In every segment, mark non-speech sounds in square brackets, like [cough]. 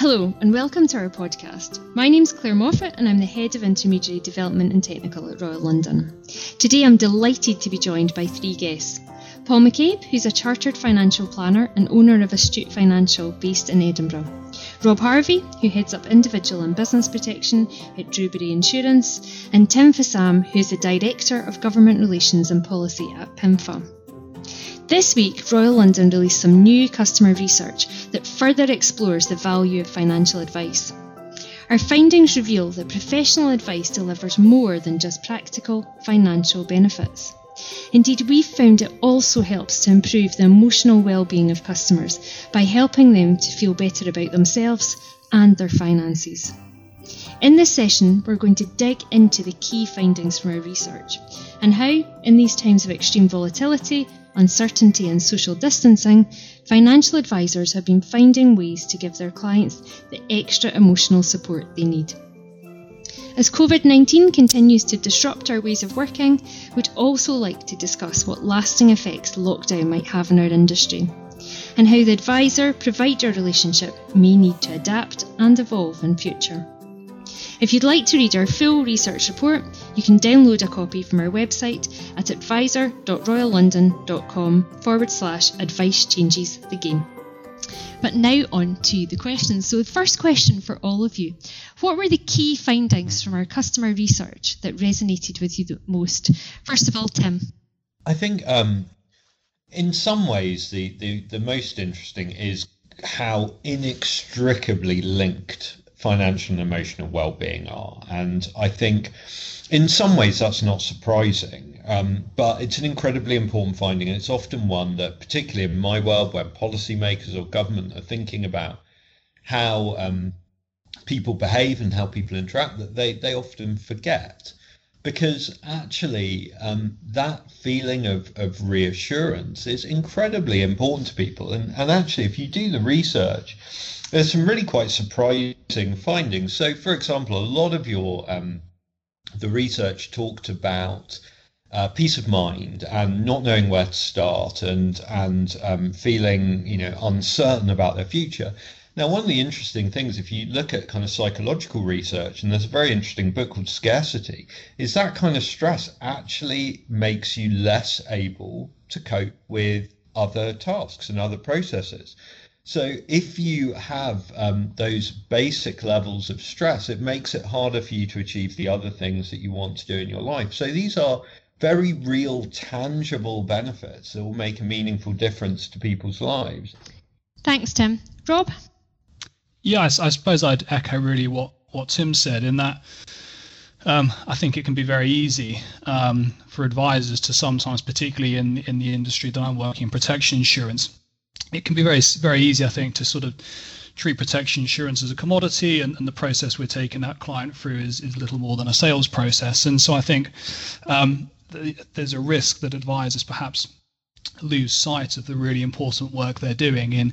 Hello, and welcome to our podcast. My name's Claire Moffat, and I'm the Head of Intermediary Development and Technical at Royal London. Today I'm delighted to be joined by three guests. Paul McCabe, who's a chartered financial planner and owner of Astute Financial based in Edinburgh. Rob Harvey, who heads up individual and business protection at Drewberry Insurance, and Tim Fassam, who's the Director of Government Relations and Policy at PIMFA. This week, Royal London released some new customer research that further explores the value of financial advice. Our findings reveal that professional advice delivers more than just practical financial benefits. Indeed, we've found it also helps to improve the emotional well-being of customers by helping them to feel better about themselves and their finances. In this session, we're going to dig into the key findings from our research and how, in these times of extreme volatility, uncertainty, and social distancing, financial advisors have been finding ways to give their clients the extra emotional support they need. As COVID 19 continues to disrupt our ways of working, we'd also like to discuss what lasting effects lockdown might have on our industry, and how the advisor provider relationship may need to adapt and evolve in future. If you'd like to read our full research report, you can download a copy from our website at advisor.royallondon.com forward slash advice changes the game. But now on to the questions. So, the first question for all of you What were the key findings from our customer research that resonated with you the most? First of all, Tim. I think um, in some ways, the, the, the most interesting is how inextricably linked financial and emotional well-being are. And i think in some ways that's not surprising um, but it's an incredibly important finding. And it's often one that particularly in my world where policymakers or government are thinking about how um, people behave and how people interact that they, they often forget. Because actually um, that feeling of, of reassurance is incredibly important to people. And, and actually if you do the research there's some really quite surprising findings. So, for example, a lot of your um, the research talked about uh, peace of mind and not knowing where to start and and um, feeling you know uncertain about their future. Now, one of the interesting things, if you look at kind of psychological research, and there's a very interesting book called Scarcity, is that kind of stress actually makes you less able to cope with other tasks and other processes. So if you have um, those basic levels of stress, it makes it harder for you to achieve the other things that you want to do in your life. So these are very real, tangible benefits that will make a meaningful difference to people's lives. Thanks, Tim. Rob? Yeah, I, I suppose I'd echo really what, what Tim said in that um, I think it can be very easy um, for advisors to sometimes, particularly in, in the industry that I'm working in, protection insurance, it can be very very easy, I think, to sort of treat protection insurance as a commodity, and, and the process we're taking that client through is, is little more than a sales process. And so I think um, th- there's a risk that advisors perhaps lose sight of the really important work they're doing in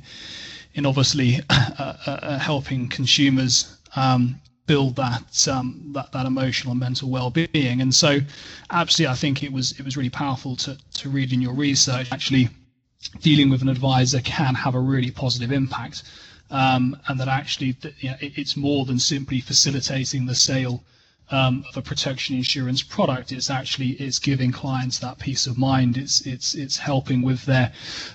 in obviously [clears throat] uh, uh, helping consumers um, build that, um, that that emotional and mental well-being. And so, absolutely, I think it was it was really powerful to to read in your research actually dealing with an advisor can have a really positive impact. Um, and that actually you know, it, it's more than simply facilitating the sale um, of a protection insurance product. It's actually it's giving clients that peace of mind. It's it's it's helping with their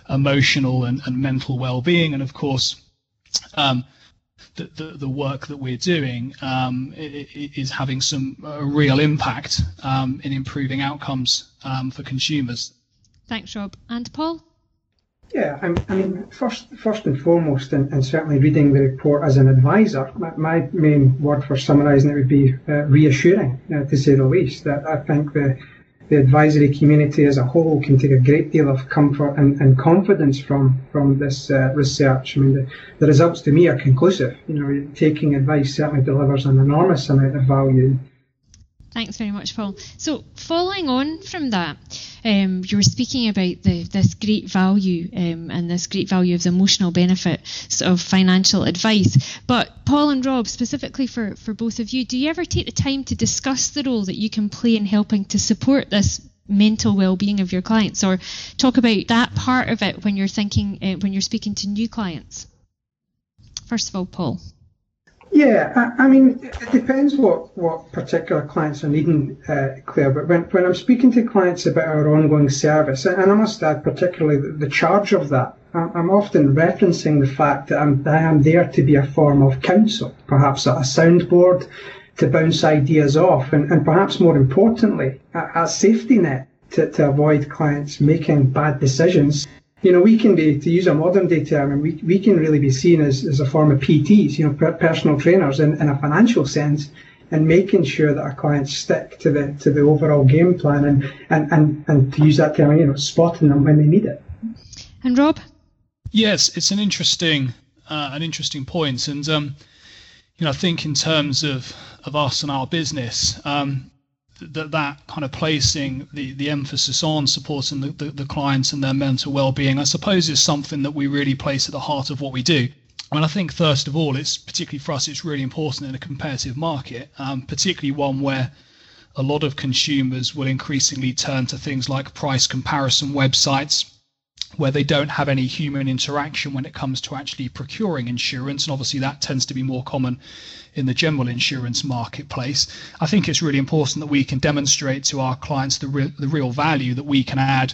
emotional and, and mental well-being, and of course. Um, the, the, the, work that we're doing um, is having some uh, real impact um, in improving outcomes um, for consumers. Thanks, Rob. And Paul? Yeah, I'm, i mean, first, first and foremost, and, and, certainly reading the report as an advisor, my, my main word for summarising it would be uh, reassuring, uh, to say the least. That I think the the advisory community as a whole can take a great deal of comfort and, and confidence from from this uh, research. I mean, the, the results to me are conclusive. You know, taking advice certainly delivers an enormous amount of value. Thanks very much, Paul. So, following on from that, um, you were speaking about the, this great value um, and this great value of the emotional benefits of financial advice. But Paul and Rob, specifically for, for both of you, do you ever take the time to discuss the role that you can play in helping to support this mental well-being of your clients, or talk about that part of it when you're thinking uh, when you're speaking to new clients? First of all, Paul. Yeah, I, I, mean, it depends what, what particular clients are needing, uh, Claire. But when, when I'm speaking to clients about our ongoing service, and I must add particularly the, the charge of that, I'm often referencing the fact that I'm, I am there to be a form of counsel, perhaps a soundboard to bounce ideas off, and, and perhaps more importantly, a, a safety net to, to avoid clients making bad decisions you know, we can be, to use a modern day term, and we, we can really be seen as, as a form of PTs, you know, personal trainers in, in a financial sense, and making sure that our clients stick to the to the overall game plan and, and, and, and to use that term, you know, spotting them when they need it. And Rob? Yes, it's an interesting uh, an interesting point, and um, you know, I think in terms of of us and our business, um, that that kind of placing the, the emphasis on supporting the, the, the clients and their mental well-being, I suppose, is something that we really place at the heart of what we do. And I think first of all, it's particularly for us, it's really important in a competitive market, um, particularly one where a lot of consumers will increasingly turn to things like price comparison websites where they don't have any human interaction when it comes to actually procuring insurance. And obviously, that tends to be more common in the general insurance marketplace. I think it's really important that we can demonstrate to our clients the, re- the real value that we can add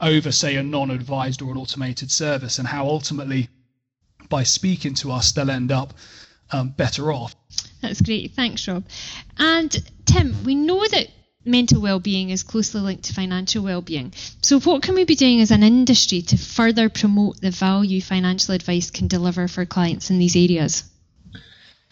over, say, a non advised or an automated service, and how ultimately, by speaking to us, they'll end up um, better off. That's great. Thanks, Rob. And Tim, we know that mental well-being is closely linked to financial well-being. So what can we be doing as an industry to further promote the value financial advice can deliver for clients in these areas?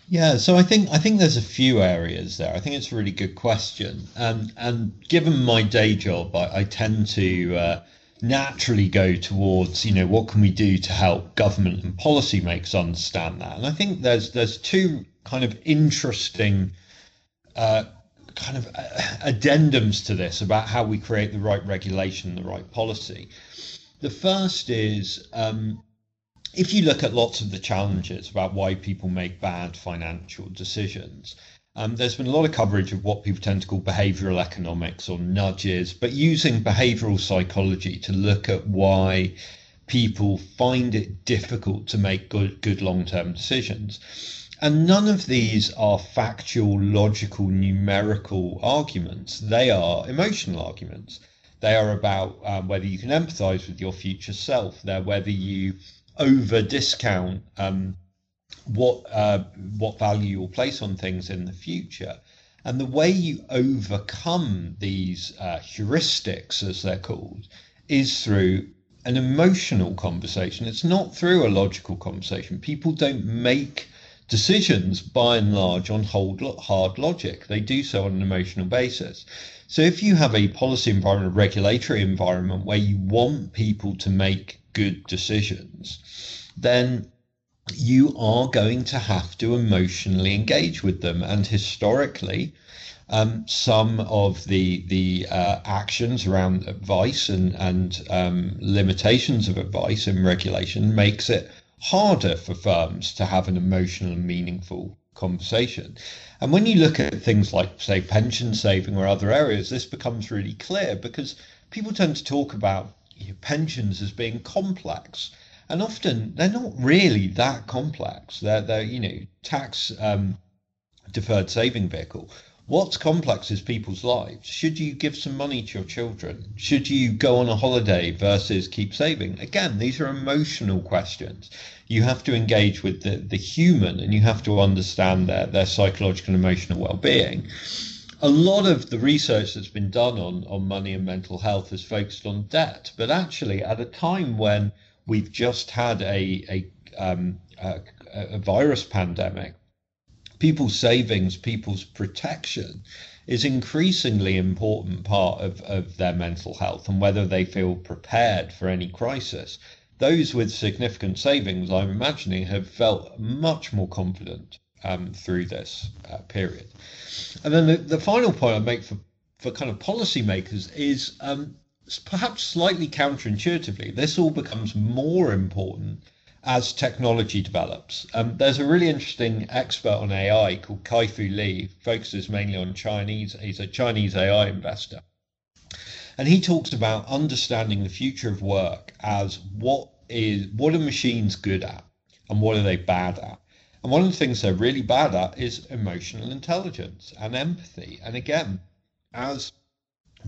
Yeah, so I think I think there's a few areas there. I think it's a really good question, and and given my day job, I, I tend to uh, naturally go towards you know what can we do to help government and policymakers understand that, and I think there's there's two kind of interesting uh, kind of uh, addendums to this about how we create the right regulation, the right policy. The first is um, if you look at lots of the challenges about why people make bad financial decisions, um, there's been a lot of coverage of what people tend to call behavioral economics or nudges, but using behavioral psychology to look at why people find it difficult to make good, good long term decisions. And none of these are factual, logical, numerical arguments. They are emotional arguments. They are about um, whether you can empathize with your future self. They're whether you over discount um, what uh, what value you'll place on things in the future. And the way you overcome these uh, heuristics, as they're called, is through an emotional conversation. It's not through a logical conversation. People don't make decisions by and large on hard logic. They do so on an emotional basis. So if you have a policy environment, a regulatory environment where you want people to make good decisions, then you are going to have to emotionally engage with them. And historically, um, some of the the uh, actions around advice and and um, limitations of advice and regulation makes it harder for firms to have an emotional and meaningful conversation. And when you look at things like, say, pension saving or other areas, this becomes really clear because people tend to talk about you know, pensions as being complex. And often they're not really that complex. They're, they're you know, tax um, deferred saving vehicle. What's complex is people's lives. Should you give some money to your children? Should you go on a holiday versus keep saving? Again, these are emotional questions. You have to engage with the, the human and you have to understand their, their psychological and emotional well being. A lot of the research that's been done on, on money and mental health has focused on debt, but actually, at a time when we've just had a, a, um, a, a virus pandemic, people's savings, people's protection is increasingly important part of, of their mental health and whether they feel prepared for any crisis. Those with significant savings, I'm imagining, have felt much more confident um, through this uh, period. And then the, the final point I make for, for kind of policymakers is um, perhaps slightly counterintuitively, this all becomes more important as technology develops. Um, there's a really interesting expert on AI called Kai-Fu Lee, focuses mainly on Chinese. He's a Chinese AI investor. And he talks about understanding the future of work as what is what are machines good at and what are they bad at. And one of the things they're really bad at is emotional intelligence and empathy. And again, as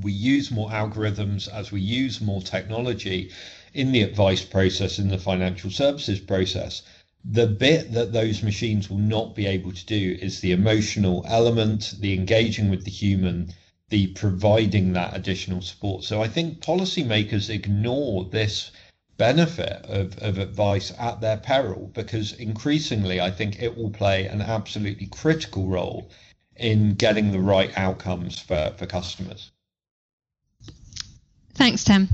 we use more algorithms, as we use more technology in the advice process, in the financial services process, the bit that those machines will not be able to do is the emotional element, the engaging with the human, the providing that additional support. So I think policymakers ignore this benefit of, of advice at their peril because increasingly I think it will play an absolutely critical role in getting the right outcomes for, for customers. Thanks, Tim.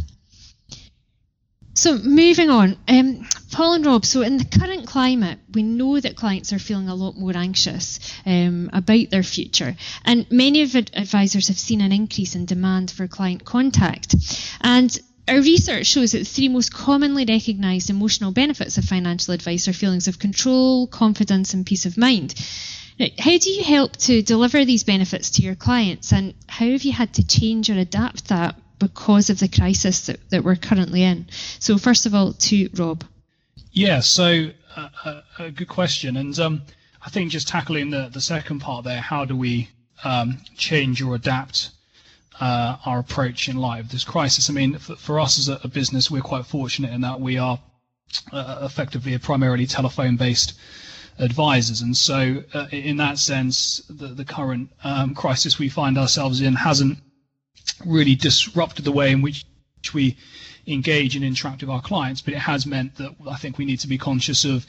So moving on, um, Paul and Rob. So in the current climate, we know that clients are feeling a lot more anxious um, about their future, and many of advisors have seen an increase in demand for client contact. And our research shows that the three most commonly recognised emotional benefits of financial advice are feelings of control, confidence, and peace of mind. Now, how do you help to deliver these benefits to your clients, and how have you had to change or adapt that because of the crisis that, that we're currently in? So, first of all, to Rob. Yeah, so uh, uh, a good question. And um, I think just tackling the, the second part there, how do we um, change or adapt uh, our approach in light of this crisis? I mean, for, for us as a, business, we're quite fortunate in that we are uh, effectively a primarily telephone based advisors. And so, uh, in that sense, the, the current um, crisis we find ourselves in hasn't really disrupted the way in which we engage and interact with our clients, but it has meant that I think we need to be conscious of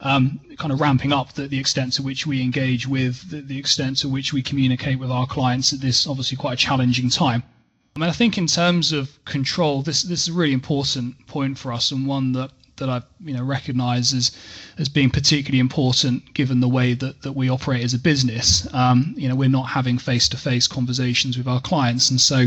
um, kind of ramping up the, the, extent to which we engage with, the, the, extent to which we communicate with our clients at this obviously quite a challenging time. I mean, I think in terms of control, this this is a really important point for us and one that that I you know recognise as as being particularly important given the way that, that we operate as a business. Um, you know, we're not having face to face conversations with our clients, and so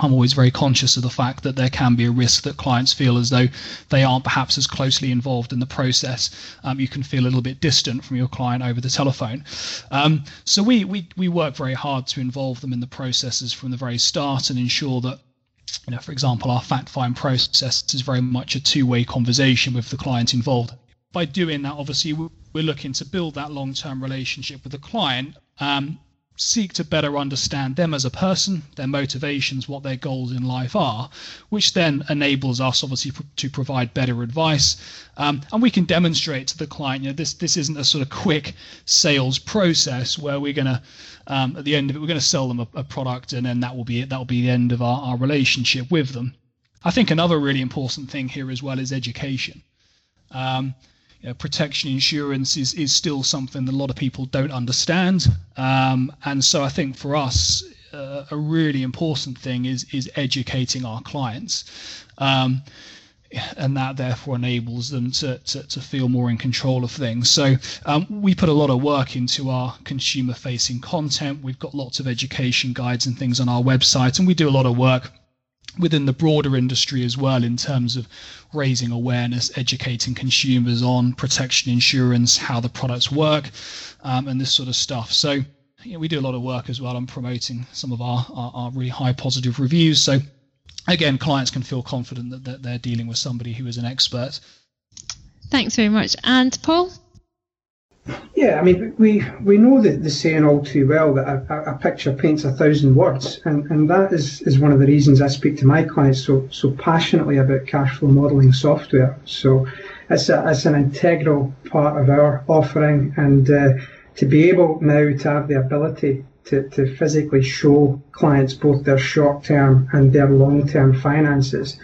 I'm always very conscious of the fact that there can be a risk that clients feel as though they aren't perhaps as closely involved in the process. Um, you can feel a little bit distant from your client over the telephone. Um, so we, we, we work very hard to involve them in the processes from the very start and ensure that you know, for example, our fact find process is very much a two way conversation with the client involved. By doing that, obviously, we're looking to build that long term relationship with the client. Um, seek to better understand them as a person, their motivations, what their goals in life are, which then enables us obviously to provide better advice. Um, and we can demonstrate to the client, you know, this this isn't a sort of quick sales process where we're going to, um, at the end of it, we're going to sell them a, a, product and then that will be it. That will be the end of our, our relationship with them. I think another really important thing here as well is education. Um, know, protection insurance is, is still something that a lot of people don't understand. Um, and so I think for us, uh, a really important thing is is educating our clients. Um, and that therefore enables them to, to, to, feel more in control of things. So um, we put a lot of work into our consumer facing content. We've got lots of education guides and things on our website, and we do a lot of work within the broader industry as well in terms of raising awareness, educating consumers on protection insurance, how the products work, um, and this sort of stuff. So you know, we do a lot of work as well on promoting some of our, our, our really high positive reviews. So again, clients can feel confident that, that they're dealing with somebody who is an expert. Thanks very much. And Paul? Yeah, I mean, we we know that the saying all too well that a, a, picture paints a thousand words, and, and that is, is one of the reasons I speak to my clients so so passionately about cash flow modelling software. So it's a, it's an integral part of our offering, and uh, to be able now to have the ability to, to physically show clients both their short term and their long term finances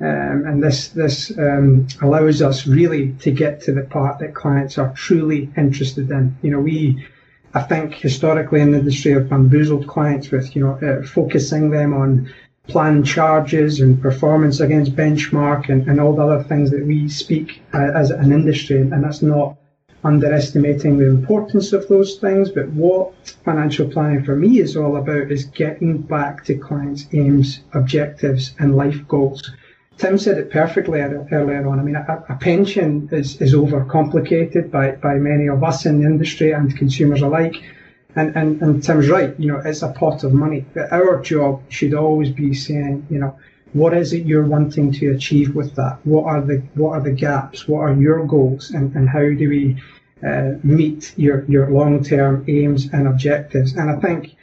um, and this this um, allows us really to get to the part that clients are truly interested in. You know, we, I think, historically in the industry have bamboozled clients with you know uh, focusing them on plan charges and performance against benchmark and, and all the other things that we speak uh, as an industry, and that's not underestimating the importance of those things. But what financial planning for me is all about is getting back to clients' aims, objectives, and life goals. Tim said it perfectly earlier on. I mean, a, a, pension is, is overcomplicated by, by many of us in the industry and consumers alike. And, and, and Tim's right, you know, it's a pot of money. But our job should always be saying, you know, what is it you're wanting to achieve with that? What are the what are the gaps? What are your goals? And, and how do we uh, meet your, your long-term aims and objectives. And I think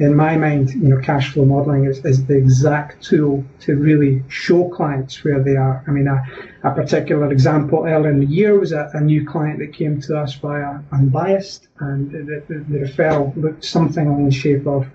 in my mind, you know, cash flow modeling is, is the exact tool to really show clients where they are. I mean, a, a particular example earlier in the year was a, a new client that came to us via Unbiased, and the, the, the referral looked something along the shape of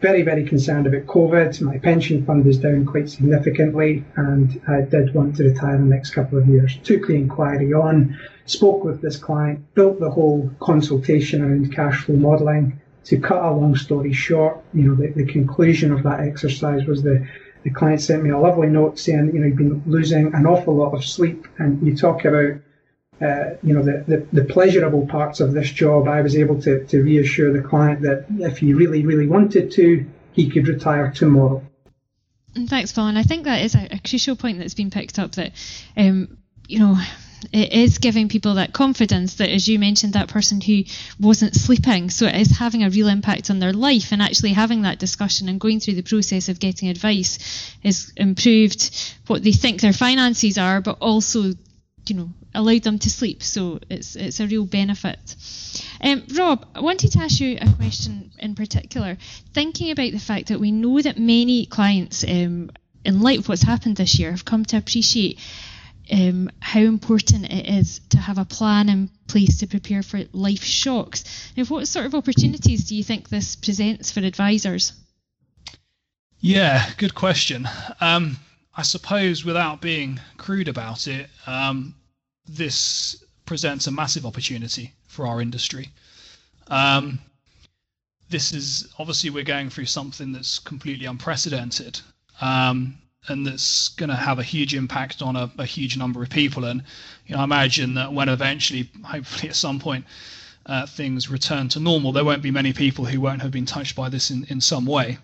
very, very concerned about COVID. My pension fund is down quite significantly, and I did want to retire in the next couple of years. Took the inquiry on, spoke with this client, built the whole consultation around cash flow modelling. To cut a long story short, you know, the, the conclusion of that exercise was the the client sent me a lovely note saying, you know, you've been losing an awful lot of sleep, and you talk about uh, you know, the, the, the, pleasurable parts of this job, I was able to, to reassure the client that if he really, really wanted to, he could retire tomorrow. Thanks, Paul. And I think that is a, a crucial point that's been picked up that, um, you know, it is giving people that confidence that, as you mentioned, that person who wasn't sleeping, so it is having a real impact on their life, and actually having that discussion and going through the process of getting advice has improved what they think their finances are, but also you know allowed them to sleep. So it's it's a real benefit. Um, rob i wanted to ask you a question in particular. Thinking about the fact that we know that many clients um, in light of what's happened this year have come to appreciate um, how important it is to have a plan in place to prepare for life shocks. Now what sort of opportunities do you think this presents for advisors? Yeah good question. Um, I suppose, without being crude about it, um, this presents a massive opportunity for our industry. Um, this is obviously we're going through something that's completely unprecedented. Um, and that's going to have a huge impact on a, a, huge number of people. And you know, I imagine that when eventually, hopefully at some point, uh, things return to normal, there won't be many people who won't have been touched by this in, in some way.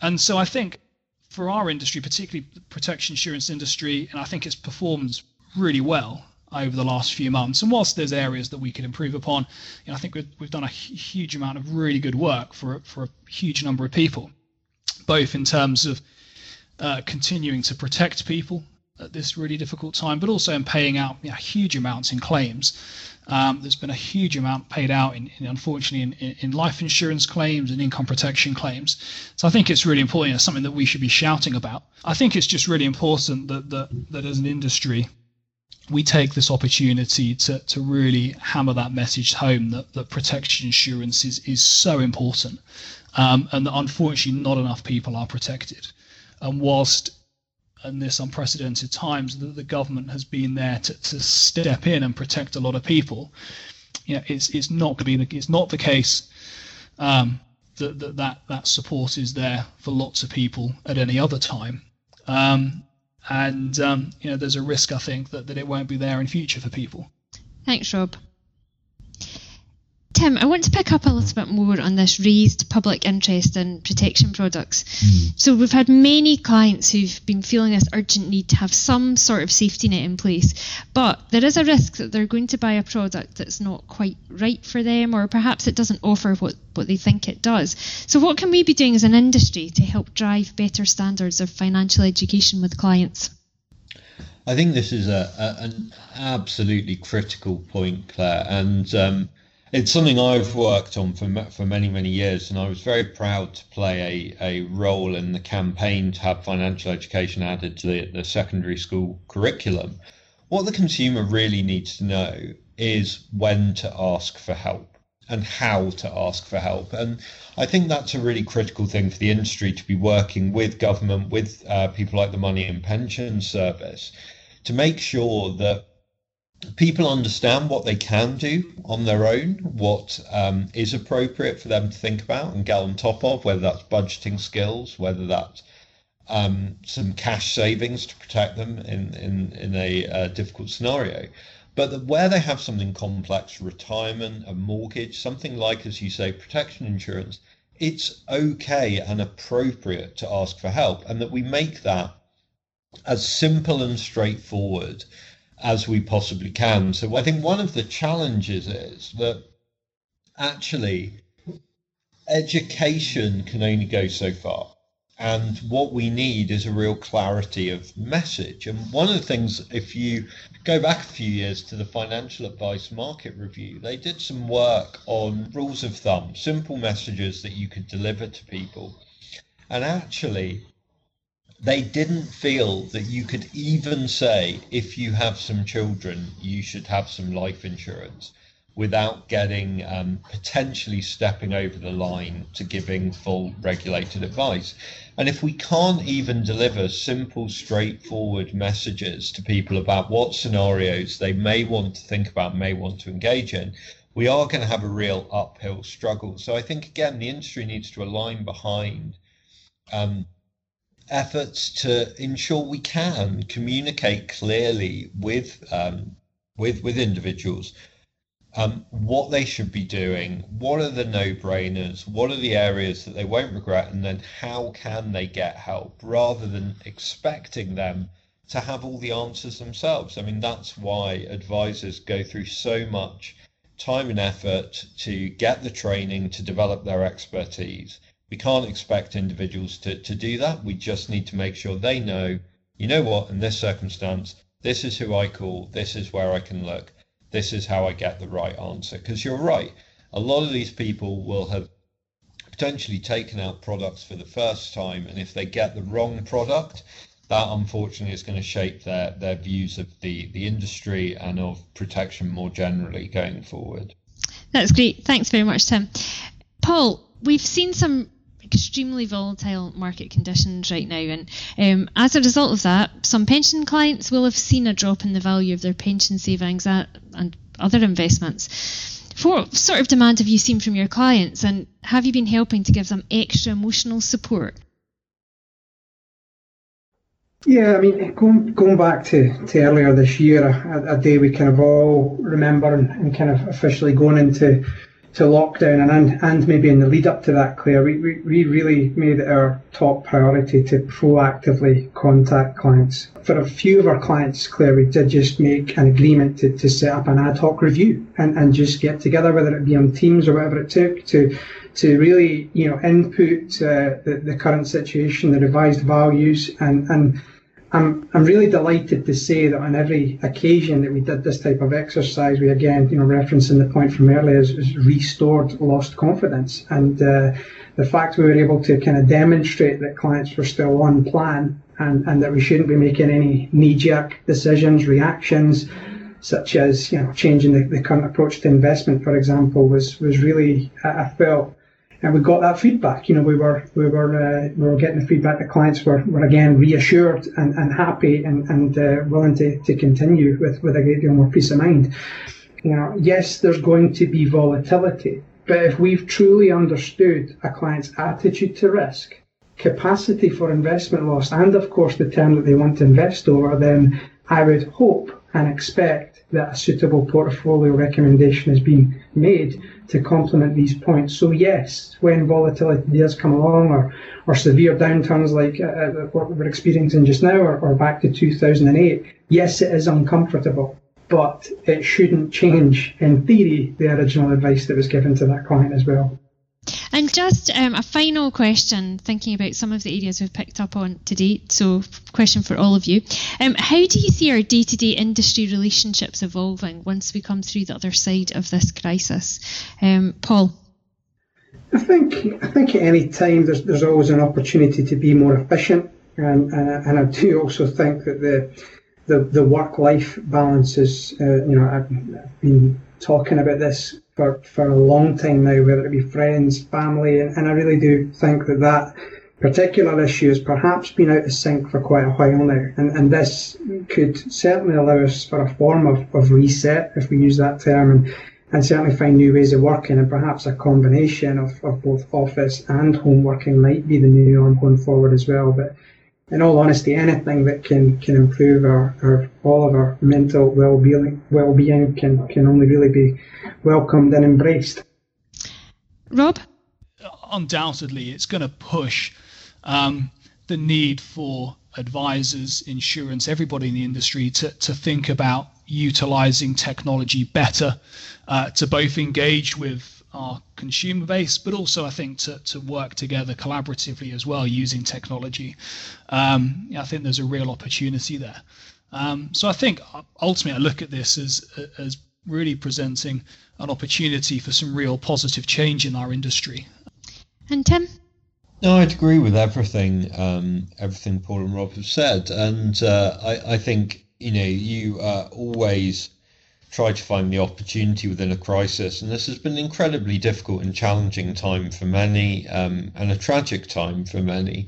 And so I think for our industry, particularly the protection insurance industry, and I think it's performed really well over the last few months. And whilst there's areas that we can improve upon, you know, I think we've, we've done a huge amount of really good work for for a huge number of people, both in terms of uh, continuing to protect people at this really difficult time, but also in paying out you know, huge amounts in claims. Um, there's been a huge amount paid out, in, in unfortunately, in, in, life insurance claims and income protection claims. So I think it's really important. It's something that we should be shouting about. I think it's just really important that that, that as an industry, we take this opportunity to, to really hammer that message home that, that protection insurance is, is so important um, and that unfortunately not enough people are protected. And whilst in this unprecedented times that the government has been there to, to step in and protect a lot of people. You know, it's it's not going to be the, it's not the case um, that, that that that support is there for lots of people at any other time. Um, and um, you know, there's a risk I think that, that it won't be there in future for people. Thanks, Rob. Tim, I want to pick up a little bit more on this raised public interest in protection products. Mm. So, we've had many clients who've been feeling this urgent need to have some sort of safety net in place, but there is a risk that they're going to buy a product that's not quite right for them, or perhaps it doesn't offer what, what they think it does. So, what can we be doing as an industry to help drive better standards of financial education with clients? I think this is a, a an absolutely critical point, Claire, and um, it's something I've worked on for for many many years, and I was very proud to play a, a role in the campaign to have financial education added to the, the secondary school curriculum. What the consumer really needs to know is when to ask for help and how to ask for help. And I think that's a really critical thing for the industry to be working with government, with uh, people like the Money and Pension Service, to make sure that people understand what they can do on their own, what um, is appropriate for them to think about and get on top of, whether that's budgeting skills, whether that's um, some cash savings to protect them in, in, in a uh, difficult scenario. But where they have something complex, retirement, a mortgage, something like, as you say, protection insurance, it's okay and appropriate to ask for help, and that we make that as simple and straightforward as we possibly can. So I think one of the challenges is that actually education can only go so far. And what we need is a real clarity of message. And one of the things, if you go back a few years to the Financial Advice Market Review, they did some work on rules of thumb, simple messages that you could deliver to people. And actually, they didn't feel that you could even say, if you have some children, you should have some life insurance without getting um, potentially stepping over the line to giving full regulated advice. And if we can't even deliver simple, straightforward messages to people about what scenarios they may want to think about, may want to engage in, we are going to have a real uphill struggle. So I think, again, the industry needs to align behind. Um, efforts to ensure we can communicate clearly with um, with with individuals um, what they should be doing, what are the no-brainers, what are the areas that they won't regret, and then how can they get help rather than expecting them to have all the answers themselves. I mean, that's why advisors go through so much time and effort to get the training to develop their expertise. We can't expect individuals to, to do that. We just need to make sure they know, you know what, in this circumstance, this is who I call, this is where I can look this is how I get the right answer. Because you're right, a lot of these people will have potentially taken out products for the first time, and if they get the wrong product, that unfortunately is going to shape their, their views of the, the industry and of protection more generally going forward. That's great. Thanks very much, Tim. Paul, we've seen some extremely volatile market conditions right now. And um, as a result of that, some pension clients will have seen a drop in the value of their pension savings and other investments. What sort of demand have you seen from your clients, and have you been helping to give them extra emotional support? Yeah, I mean, going, going back to, to earlier this year, a, a day we kind of all remember and, and kind of officially going into to lockdown and, and, maybe in the lead up to that, Claire, we, we, we really made it our top priority to proactively contact clients. For a few of our clients, Claire, we did just make an agreement to, to set up an ad hoc review and, and just get together, whether it be on Teams or whatever it took, to to really you know input uh, the, the current situation, the revised values, and and I'm, I'm really delighted to say that on every occasion that we did this type of exercise, we again, you know, referencing the point from earlier, is, is restored lost confidence. And uh, the fact we were able to kind of demonstrate that clients were still on plan and, and that we shouldn't be making any knee-jerk decisions, reactions, such as, you know, changing the, the current approach to investment, for example, was, was really, I felt, and we got that feedback. You know, we were we were uh, we were getting the feedback. The clients were, were again reassured and, and happy and and uh, willing to, to continue with with a great deal more peace of mind. You know, yes, there's going to be volatility, but if we've truly understood a client's attitude to risk, capacity for investment loss, and of course the term that they want to invest over, then I would hope and expect that a suitable portfolio recommendation has been made to complement these points. So yes, when volatility does come along or, or severe downturns like uh, uh what we're experiencing just now or, or back to 2008, yes, it is uncomfortable, but it shouldn't change, in theory, the original advice that was given to that client as well. And just um, a final question, thinking about some of the areas we've picked up on today. So, question for all of you: um, How do you see our day-to-day industry relationships evolving once we come through the other side of this crisis? Um, Paul. I think I think at any time there's there's always an opportunity to be more efficient, and and, and I do also think that the the, the work-life balance is uh, you know I've been talking about this for, for a long time now, whether it be friends, family, and, and I really do think that that particular issue has perhaps been out of sync for quite a while now. And, and this could certainly allow us for a form of, of reset, if we use that term, and, and certainly find new ways of working. And perhaps a combination of, of both office and home working might be the new norm going forward as well. But in all honesty, anything that can, can improve our, our all of our mental well-being, well-being can, can only really be welcomed and embraced. Rob? Undoubtedly, it's going to push um, the need for advisors, insurance, everybody in the industry to, to think about utilizing technology better, uh, to both engage with our consumer base, but also I think to, to work together collaboratively as well using technology. Um, I think there's a real opportunity there. Um, so I think ultimately I look at this as as really presenting an opportunity for some real positive change in our industry. And Tim? No, I'd agree with everything um, everything Paul and Rob have said, and uh, I, I think you know you are always try to find the opportunity within a crisis, and this has been an incredibly difficult and challenging time for many, um, and a tragic time for many.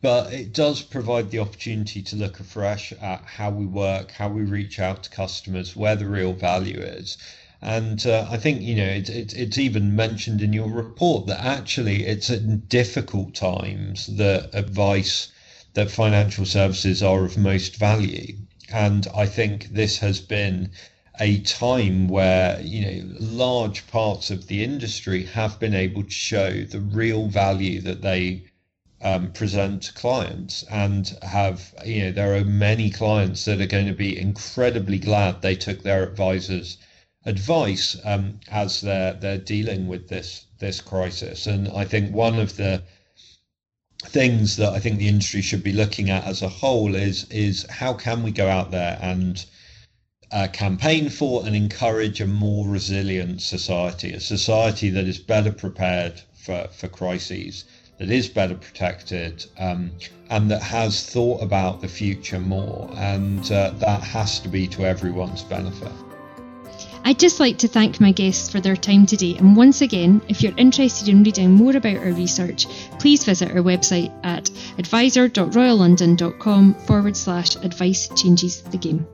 But it does provide the opportunity to look afresh at how we work, how we reach out to customers, where the real value is. And uh, I think, you know, it, it, it's even mentioned in your report that actually it's at difficult times that advice, that financial services are of most value. And I think this has been a time where, you know, large parts of the industry have been able to show the real value that they um, present to clients and have you know there are many clients that are going to be incredibly glad they took their advisors advice um, as they're they're dealing with this this crisis. And I think one of the things that I think the industry should be looking at as a whole is is how can we go out there and uh, campaign for and encourage a more resilient society, a society that is better prepared for, for crises that is better protected um, and that has thought about the future more. And uh, that has to be to everyone's benefit. I'd just like to thank my guests for their time today. And once again, if you're interested in reading more about our research, please visit our website at advisor.royallondon.com forward slash advice changes the game.